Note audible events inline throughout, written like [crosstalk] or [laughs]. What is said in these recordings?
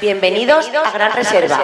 Bienvenidos a Gran Reserva.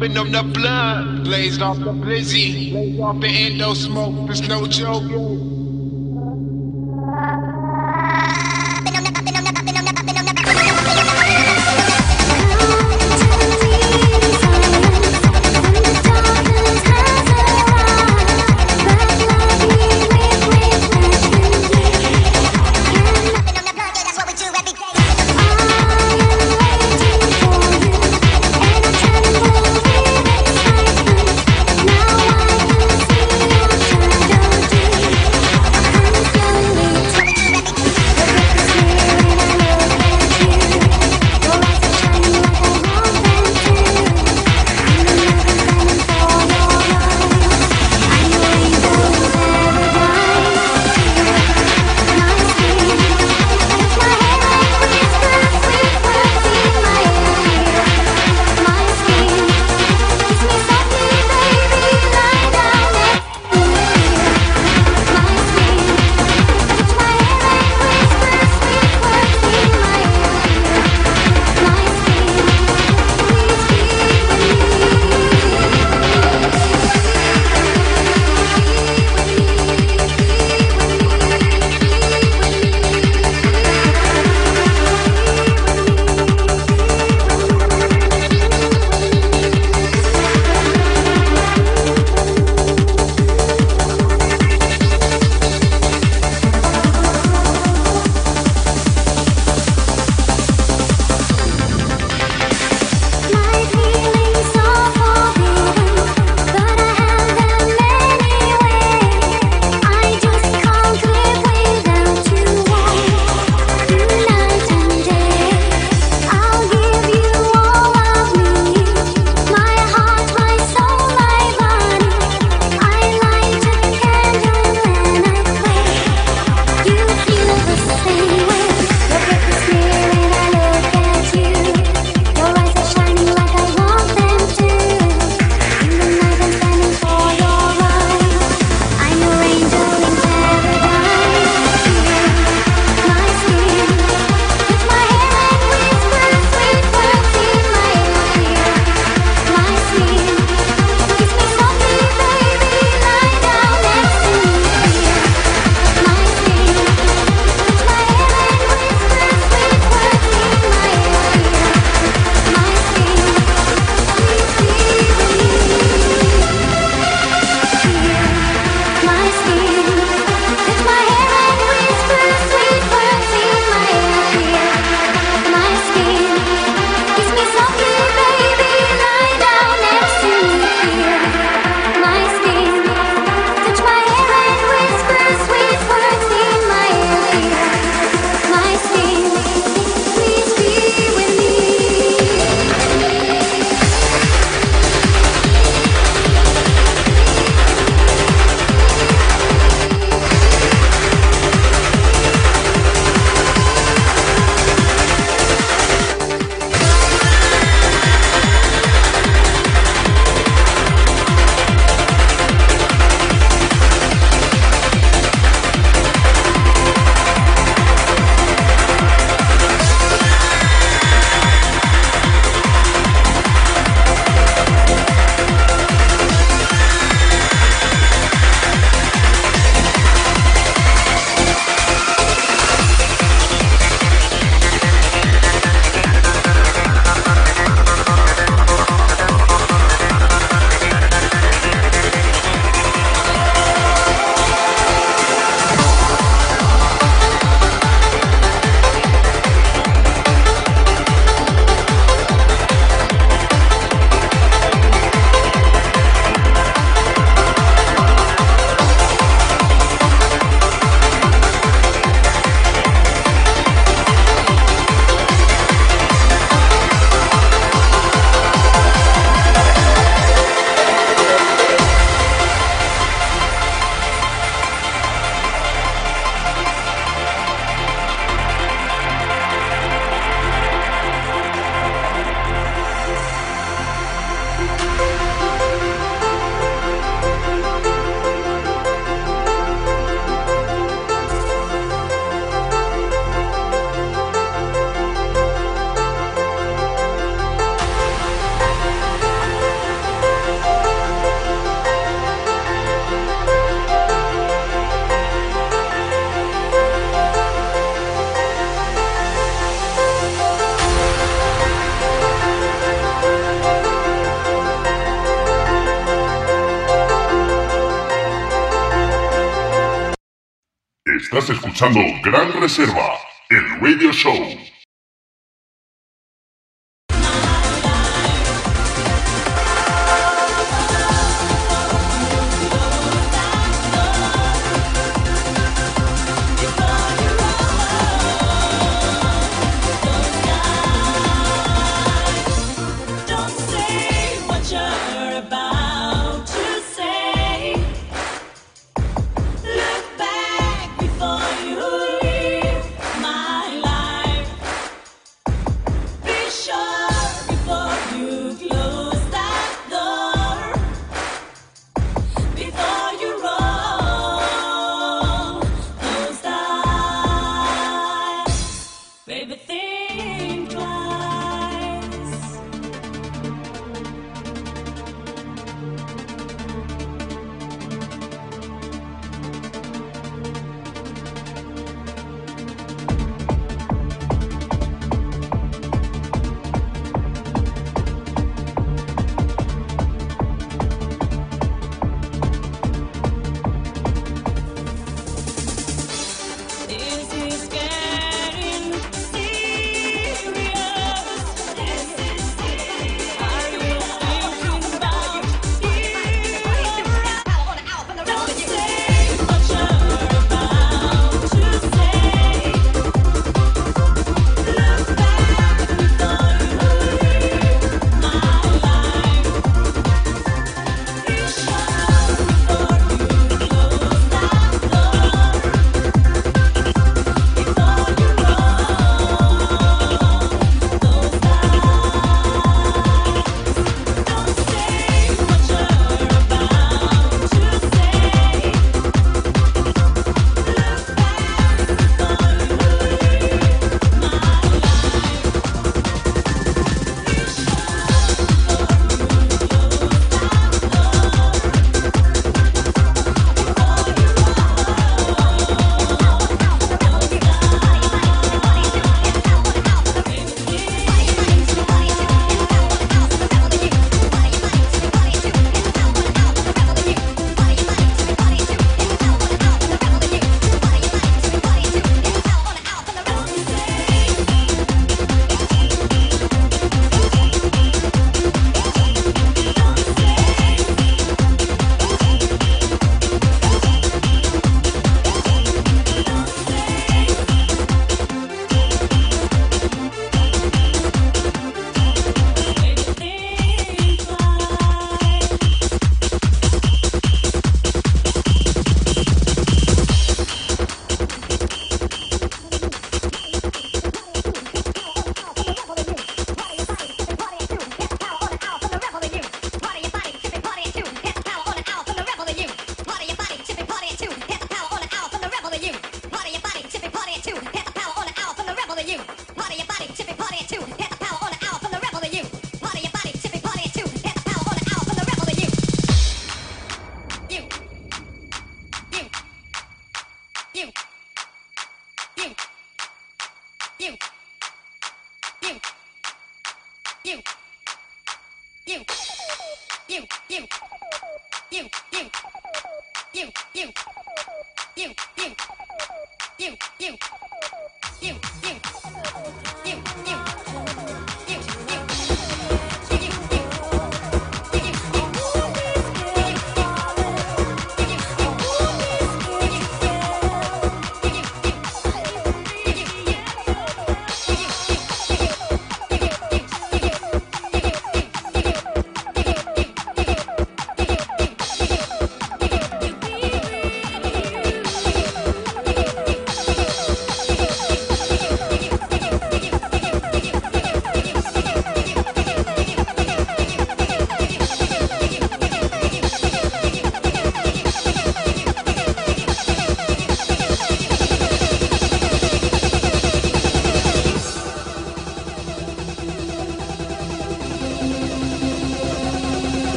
sipping on the blood, blazed off the blizzy, off the endo smoke. there's no joke. Gran Reserva, el radio show.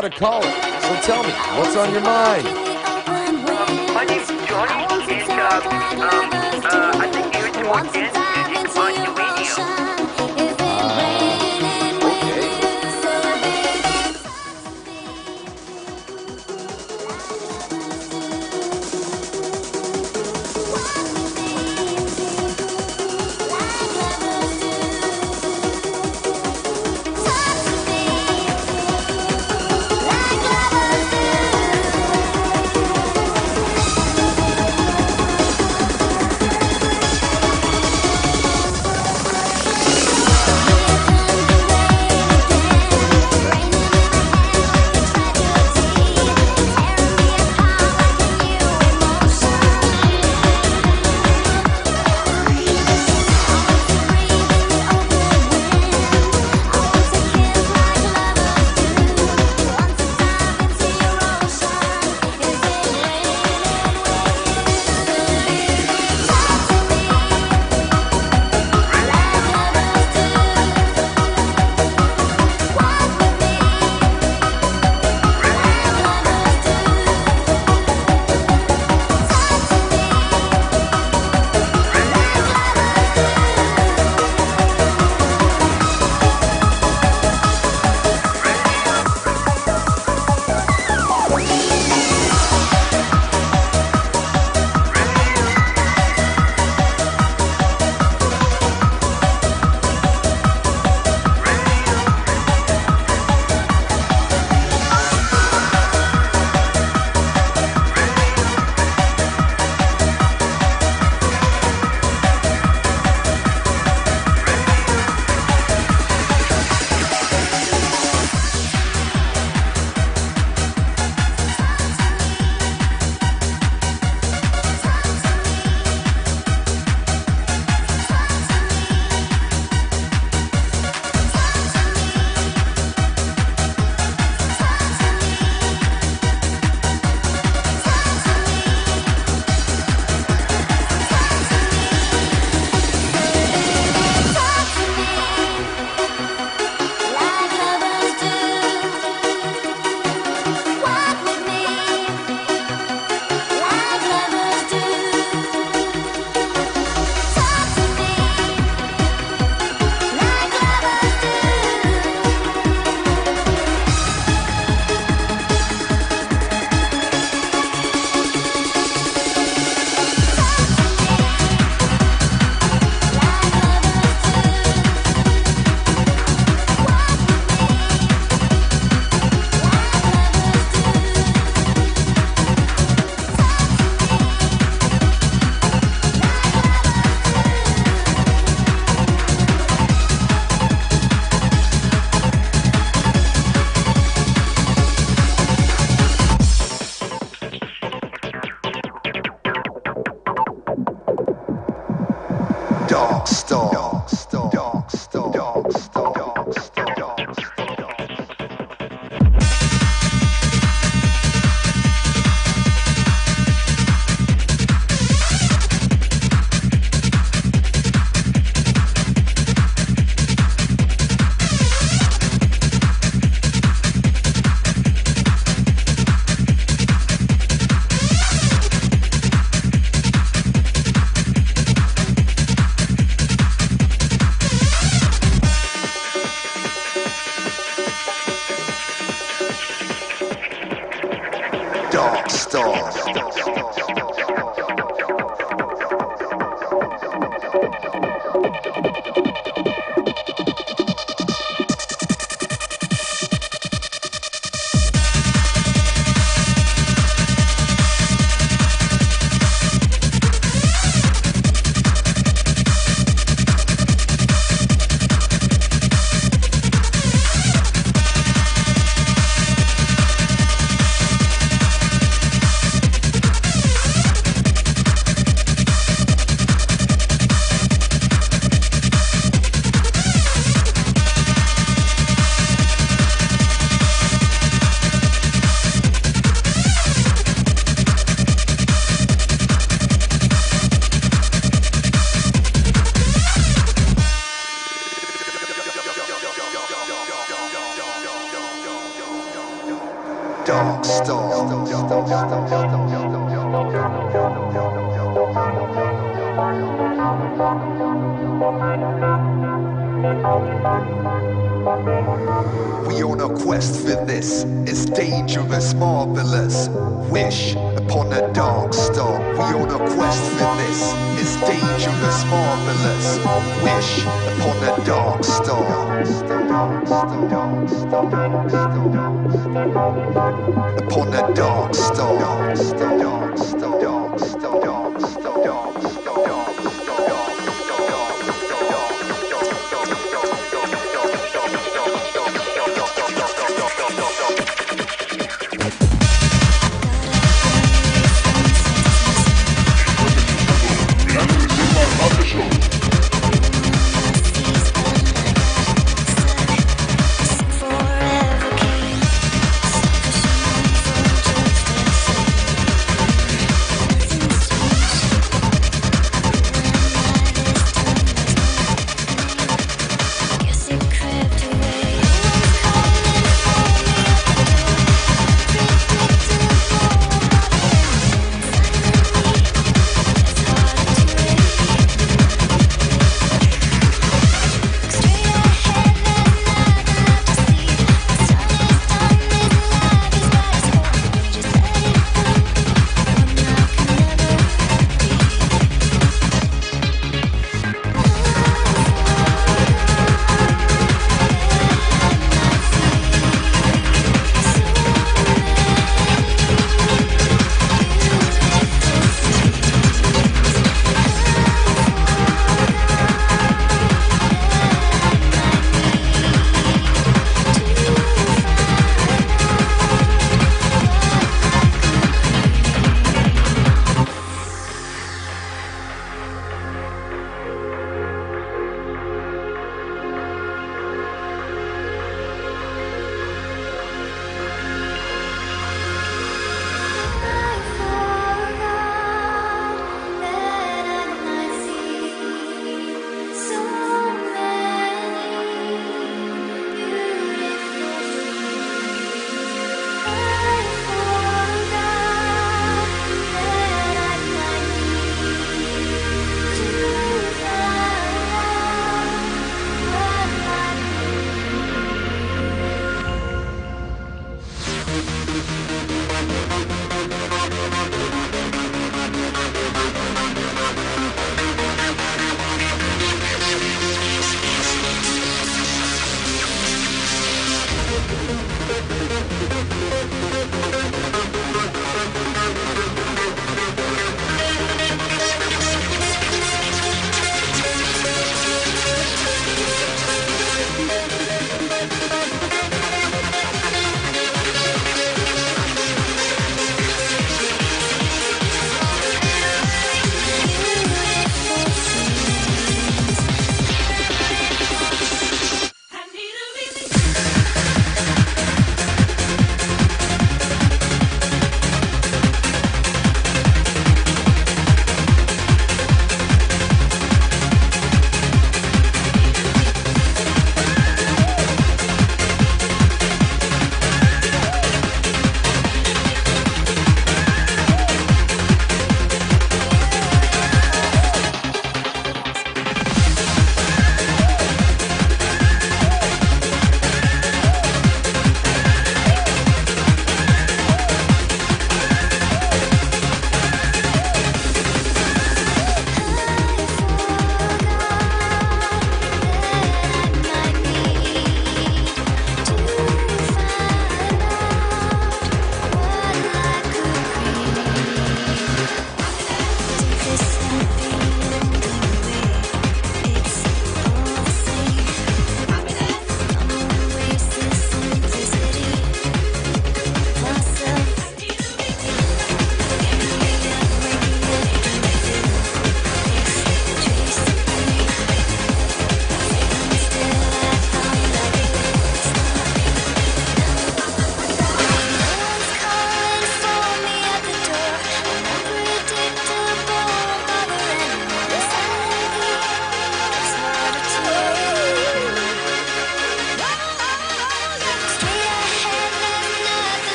got a call. So tell me, what's on your mind? My name's Johnny, and uh, um, uh, I think you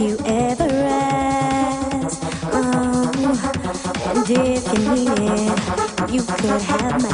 you ever ask. Uh, and if you need it, you could have my.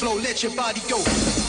Flow, let your body go.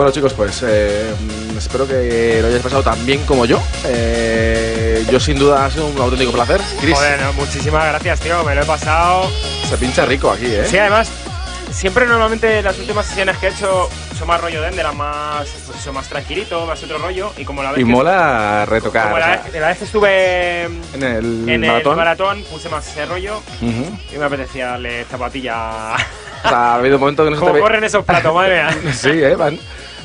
Bueno chicos, pues eh, mm, espero que lo hayáis pasado tan bien como yo. Eh, yo sin duda ha sido un auténtico placer. Chris, muchísimas gracias, tío. Me lo he pasado. se pincha rico aquí, ¿eh? Sí, además, siempre normalmente las últimas sesiones que he hecho son más rollo de eran más, pues eso, más tranquilito, más otro rollo. Y como la vez Y que- mola retocar. como la, vez, la vez que estuve en en el el maratón. puse más ese rollo y me apetecía darle zapatilla. O sea, ha habido un momento que no se te Como corren esos platos, madre mía. [laughs] Sí, eh, van.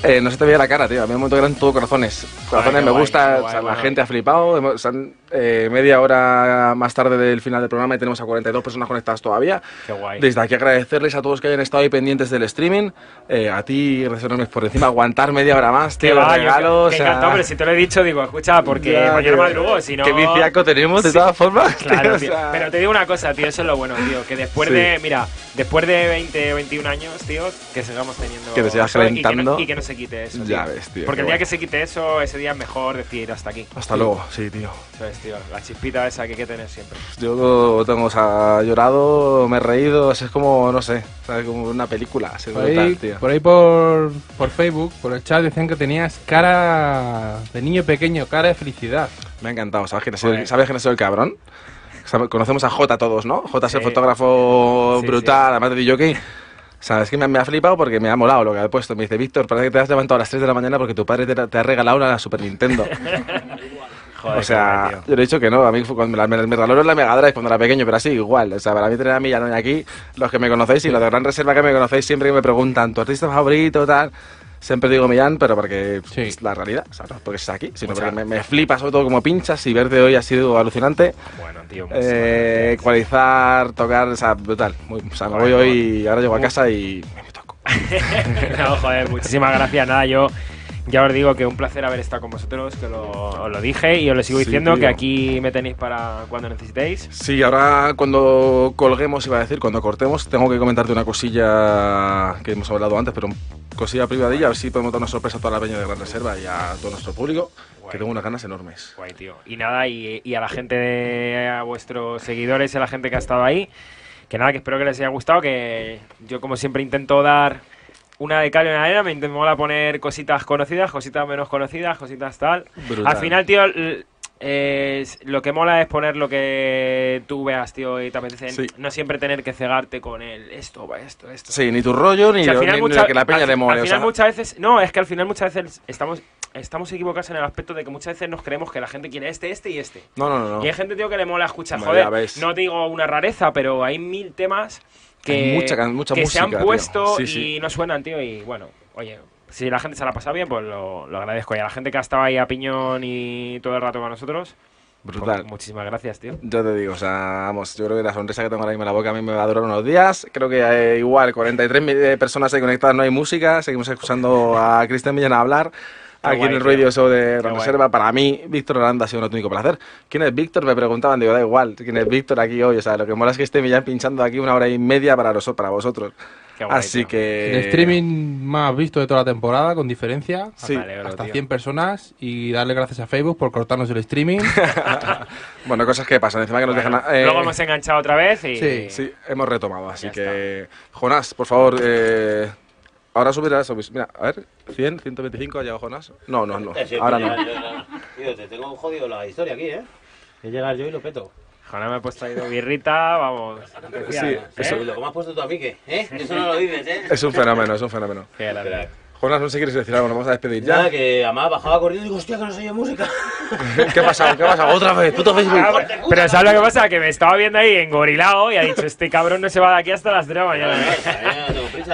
Eh, no se te veía la cara, tío. Había un momento que eran todo corazones. Corazones me guay, gusta. o guay, sea, la bueno. gente ha flipado. Hemos- eh, media hora más tarde del final del programa y tenemos a 42 personas conectadas todavía. Qué guay. Desde aquí agradecerles a todos que hayan estado ahí pendientes del streaming. Eh, a ti, Reservones, por encima, aguantar media hora más, tío. va, regalos. que o sea, encantado, pero si te lo he dicho, digo, escucha, porque ya, mañana madrugo, si no... Qué viciaco tenemos, de Sí. todas formas. [laughs] tío, Claro, o tío. sea, Pero te digo una cosa, tío, eso es lo bueno, tío. Que después Sí. de, mira, después de 20 o 21 años, tío, que sigamos teniendo. Que te sigas eso y que no- calentando. Y que, no, se quite eso. Ya ves, tío, Porque el día guay. que se quite eso, ese día es mejor decir hasta aquí. Hasta luego, sí, tío. Eso es, tío. La chispita esa que hay que tener siempre. Yo tengo, o sea, llorado, me he reído, es como, no sé, ¿sabes? como una película, así Por brutal, ahí, tío. por, ahí por, por Facebook, por el chat, decían que tenías cara de niño pequeño, cara de felicidad. Me ha encantado, ¿sabes quién sido, el-. ¿sabes quién sido el cabrón? Conocemos a J todos, ¿no? J es el Sí. fotógrafo Sí, brutal, además de jockey. ¿Sabes que me, me ha flipado porque me ha molado lo que ha puesto? Me dice, Víctor, parece que te has levantado a las 3 de la mañana porque tu padre te, te ha regalado una Super Nintendo. [laughs] Joder, o sea, yo le he dicho que no, a mí fue cuando me, la- me, me regaló la Mega Drive cuando era pequeño, pero así igual. O sea, para mí tener a hay aquí, los que me conocéis y los de Gran Reserva que me conocéis siempre que me preguntan, ¿tu artista favorito, tal? Siempre digo Millán, pero porque Sí. es la realidad, o sea, no porque estás aquí, sino Muchas porque me, me flipa sobre todo como pinchas y verte hoy ha sido alucinante. Bueno, tío. Eh, ecualizar, tocar, o sea, brutal. Muy- o sea, me voy hoy y ahora llego a casa y me toco. [laughs] no, joder, muchísimas gracias. Nada, yo ya os digo que un placer haber estado con vosotros, que lo, os lo dije y os lo sigo Sí, diciendo, tío. que aquí me tenéis para cuando necesitéis. Sí, ahora cuando colguemos, iba a decir, cuando cortemos, tengo que comentarte una cosilla que hemos hablado antes, pero cosilla privadilla, a ver si podemos dar una sorpresa a toda la peña de Gran Reserva y a todo nuestro público, Guay. que tengo unas ganas enormes. Guay, tío. Y nada, y, y a la gente, de- a vuestros seguidores, y a la gente que ha estado ahí, que nada, que espero que les haya gustado, que yo como siempre intento dar una de cal y una de arena, me intento mola poner cositas conocidas, cositas menos conocidas, cositas tal. Brutal. Al final, tío, es- lo que mola es poner lo que tú veas, tío, y te apetece. Sí. No siempre tener que cegarte con el esto, esto, esto. Sí, ni tu rollo, ni, lo, final ni- mucha- lo que la peña le mole. Al o final sea, muchas veces, no, es que al final muchas veces estamos estamos equivocados en el aspecto de que muchas veces nos creemos que la gente quiere este, este y este. No, no, no. Y hay gente, tío, que le mola escuchar, joder, no digo una rareza, pero hay mil temas que, mucha mucha que se han música, puesto Sí, y sí. no suenan, tío, y bueno, oye, si la gente se la ha pasado bien, pues lo, lo agradezco. Y a la gente que ha estado ahí a piñón y todo el rato con nosotros, pues Brutal. muchísimas gracias, tío. Yo te digo, o sea, vamos, yo creo que la sonrisa que tengo ahora mismo en la boca a mí me va a durar unos días. Creo que eh, igual, 43 mi- eh, personas ahí conectadas, no hay música. Seguimos escuchando a Cristian Millán hablar. Aquí guay, en el tío. radio show de Gran. Reserva, para mí, Víctor Aranda ha sido un auténtico placer. ¿Quién es Víctor? Me preguntaban, digo, da igual, ¿quién es Víctor aquí hoy? O sea, lo que mola es que esté Millán pinchando aquí una hora y media para, noso- para vosotros. Qué guay, Así tío. que... El streaming más visto de toda la temporada, con diferencia. Sí. Alegro, hasta tío. 100 personas. Y darle gracias a Facebook por cortarnos el streaming. [laughs] Bueno, cosas que pasan, encima que nos Bueno, dejan... eh, Luego hemos enganchado otra vez y... Sí, Sí, hemos retomado, así Ya que... Jonás, por favor, eh, ahora subirás... subís- Mira, a ver, 100, 125 ha llegado Jonás. No, no, no, ahora no. Tío, te tengo jodido la historia aquí, ¿eh? Que llegar yo y lo peto. Joder, me he puesto ahí de birrita, vamos. Sí, ¿Eh? eso- ¿Y lo que me has puesto tú a mí qué? ¿Eh? Eso no lo dices, ¿eh? Es un fenómeno, es un fenómeno. Qué grande. Jonás, no sé si quieres decir algo, nos vamos a despedir Nada, ya. que además bajaba corriendo y digo, hostia, que no se oye música. [laughs] ¿Qué ha pasado? ¿Qué ha pasado? Otra vez, puto [laughs] Facebook. Pero ¿sabes lo que pasa? Que me estaba viendo ahí engorilado y ha dicho, este cabrón no se va de aquí hasta las 3 de la mañana. [laughs]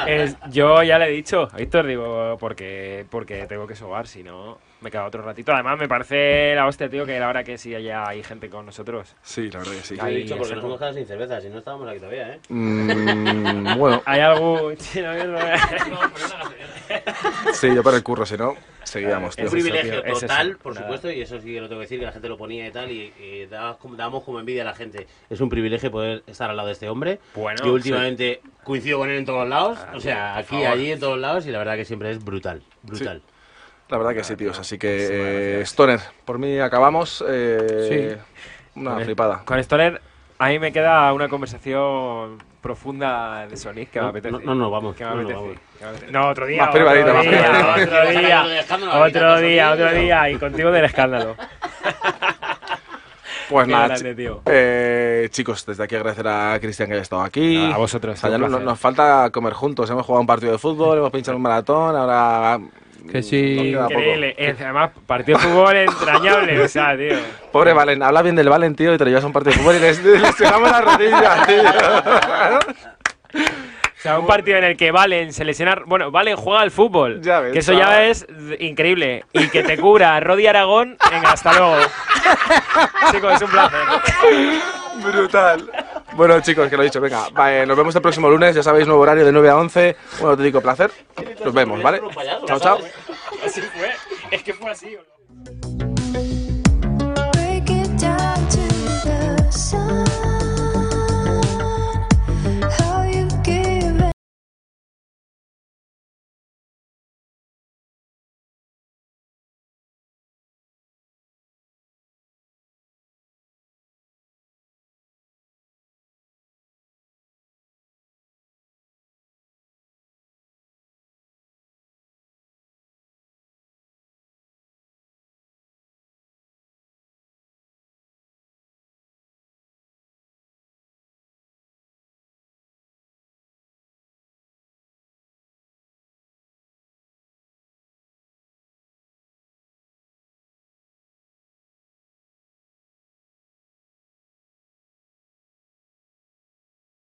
Es- yo ya le he dicho, a Víctor, digo, porque, porque tengo que sobar, si no me queda otro ratito. Además, me parece la hostia, tío, que la hora que sí haya hay gente con nosotros. Sí, la verdad que sí. He dicho Ahí, porque nos hemos quedado sin cerveza, si no estábamos aquí todavía, ¿eh? Mm, bueno, Hay algo... Sí, no, no, no. Sí, yo por el curro, si no, seguíamos, tío. Un privilegio es eso, total, por nada. supuesto, y eso sí que lo tengo que decir, que la gente lo ponía y tal, y, y daba como- dábamos como envidia a la gente. Es un privilegio poder estar al lado de este hombre. Bueno, Yo últimamente coincido con él en todos lados, o sea, aquí, favor. allí, en todos lados, y la verdad que siempre es brutal, brutal. La verdad que sí, tíos. Así que, eh, Stoner, por mí acabamos. eh, Una Con- flipada. Con Stoner, a mí me queda una conversación profunda de Sonic que me No, apetece. no, no, no, vamos, Que me no, no, apetece, vamos. No, otro día. Más privadito, otro más día, privadito. Otro día, otro día, otro día. Y contigo del escándalo. [laughs] Pues Qué nada, grande, tío. eh, chicos, desde aquí agradecer a Cristian que haya estado aquí. Nada, a vosotros, O sea, nos falta comer juntos. Hemos jugado un partido de fútbol, hemos pinchado un maratón, ahora. Que sí. Increíble. Es, además, partido de fútbol entrañable, o sea, tío. Pobre Valen, habla bien del Valen, tío, y te lo llevas a un partido de fútbol y les, [laughs] les tiramos las rodillas, tío. Sea, un partido en el que Valen se lesiona. Bueno, Valen juega al fútbol. Ya ves, que eso ya es increíble. Y que te cubra Rodi Aragón. Venga, hasta luego. [laughs] Chicos, es un placer. Brutal. Bueno, chicos, que lo he dicho, venga. Vale, nos vemos el próximo lunes. Ya sabéis, nuevo horario de 9 a 11. Bueno, te digo placer. Nos vemos, ¿vale? Chao, chao. Así fue. Es que fue así. Break it.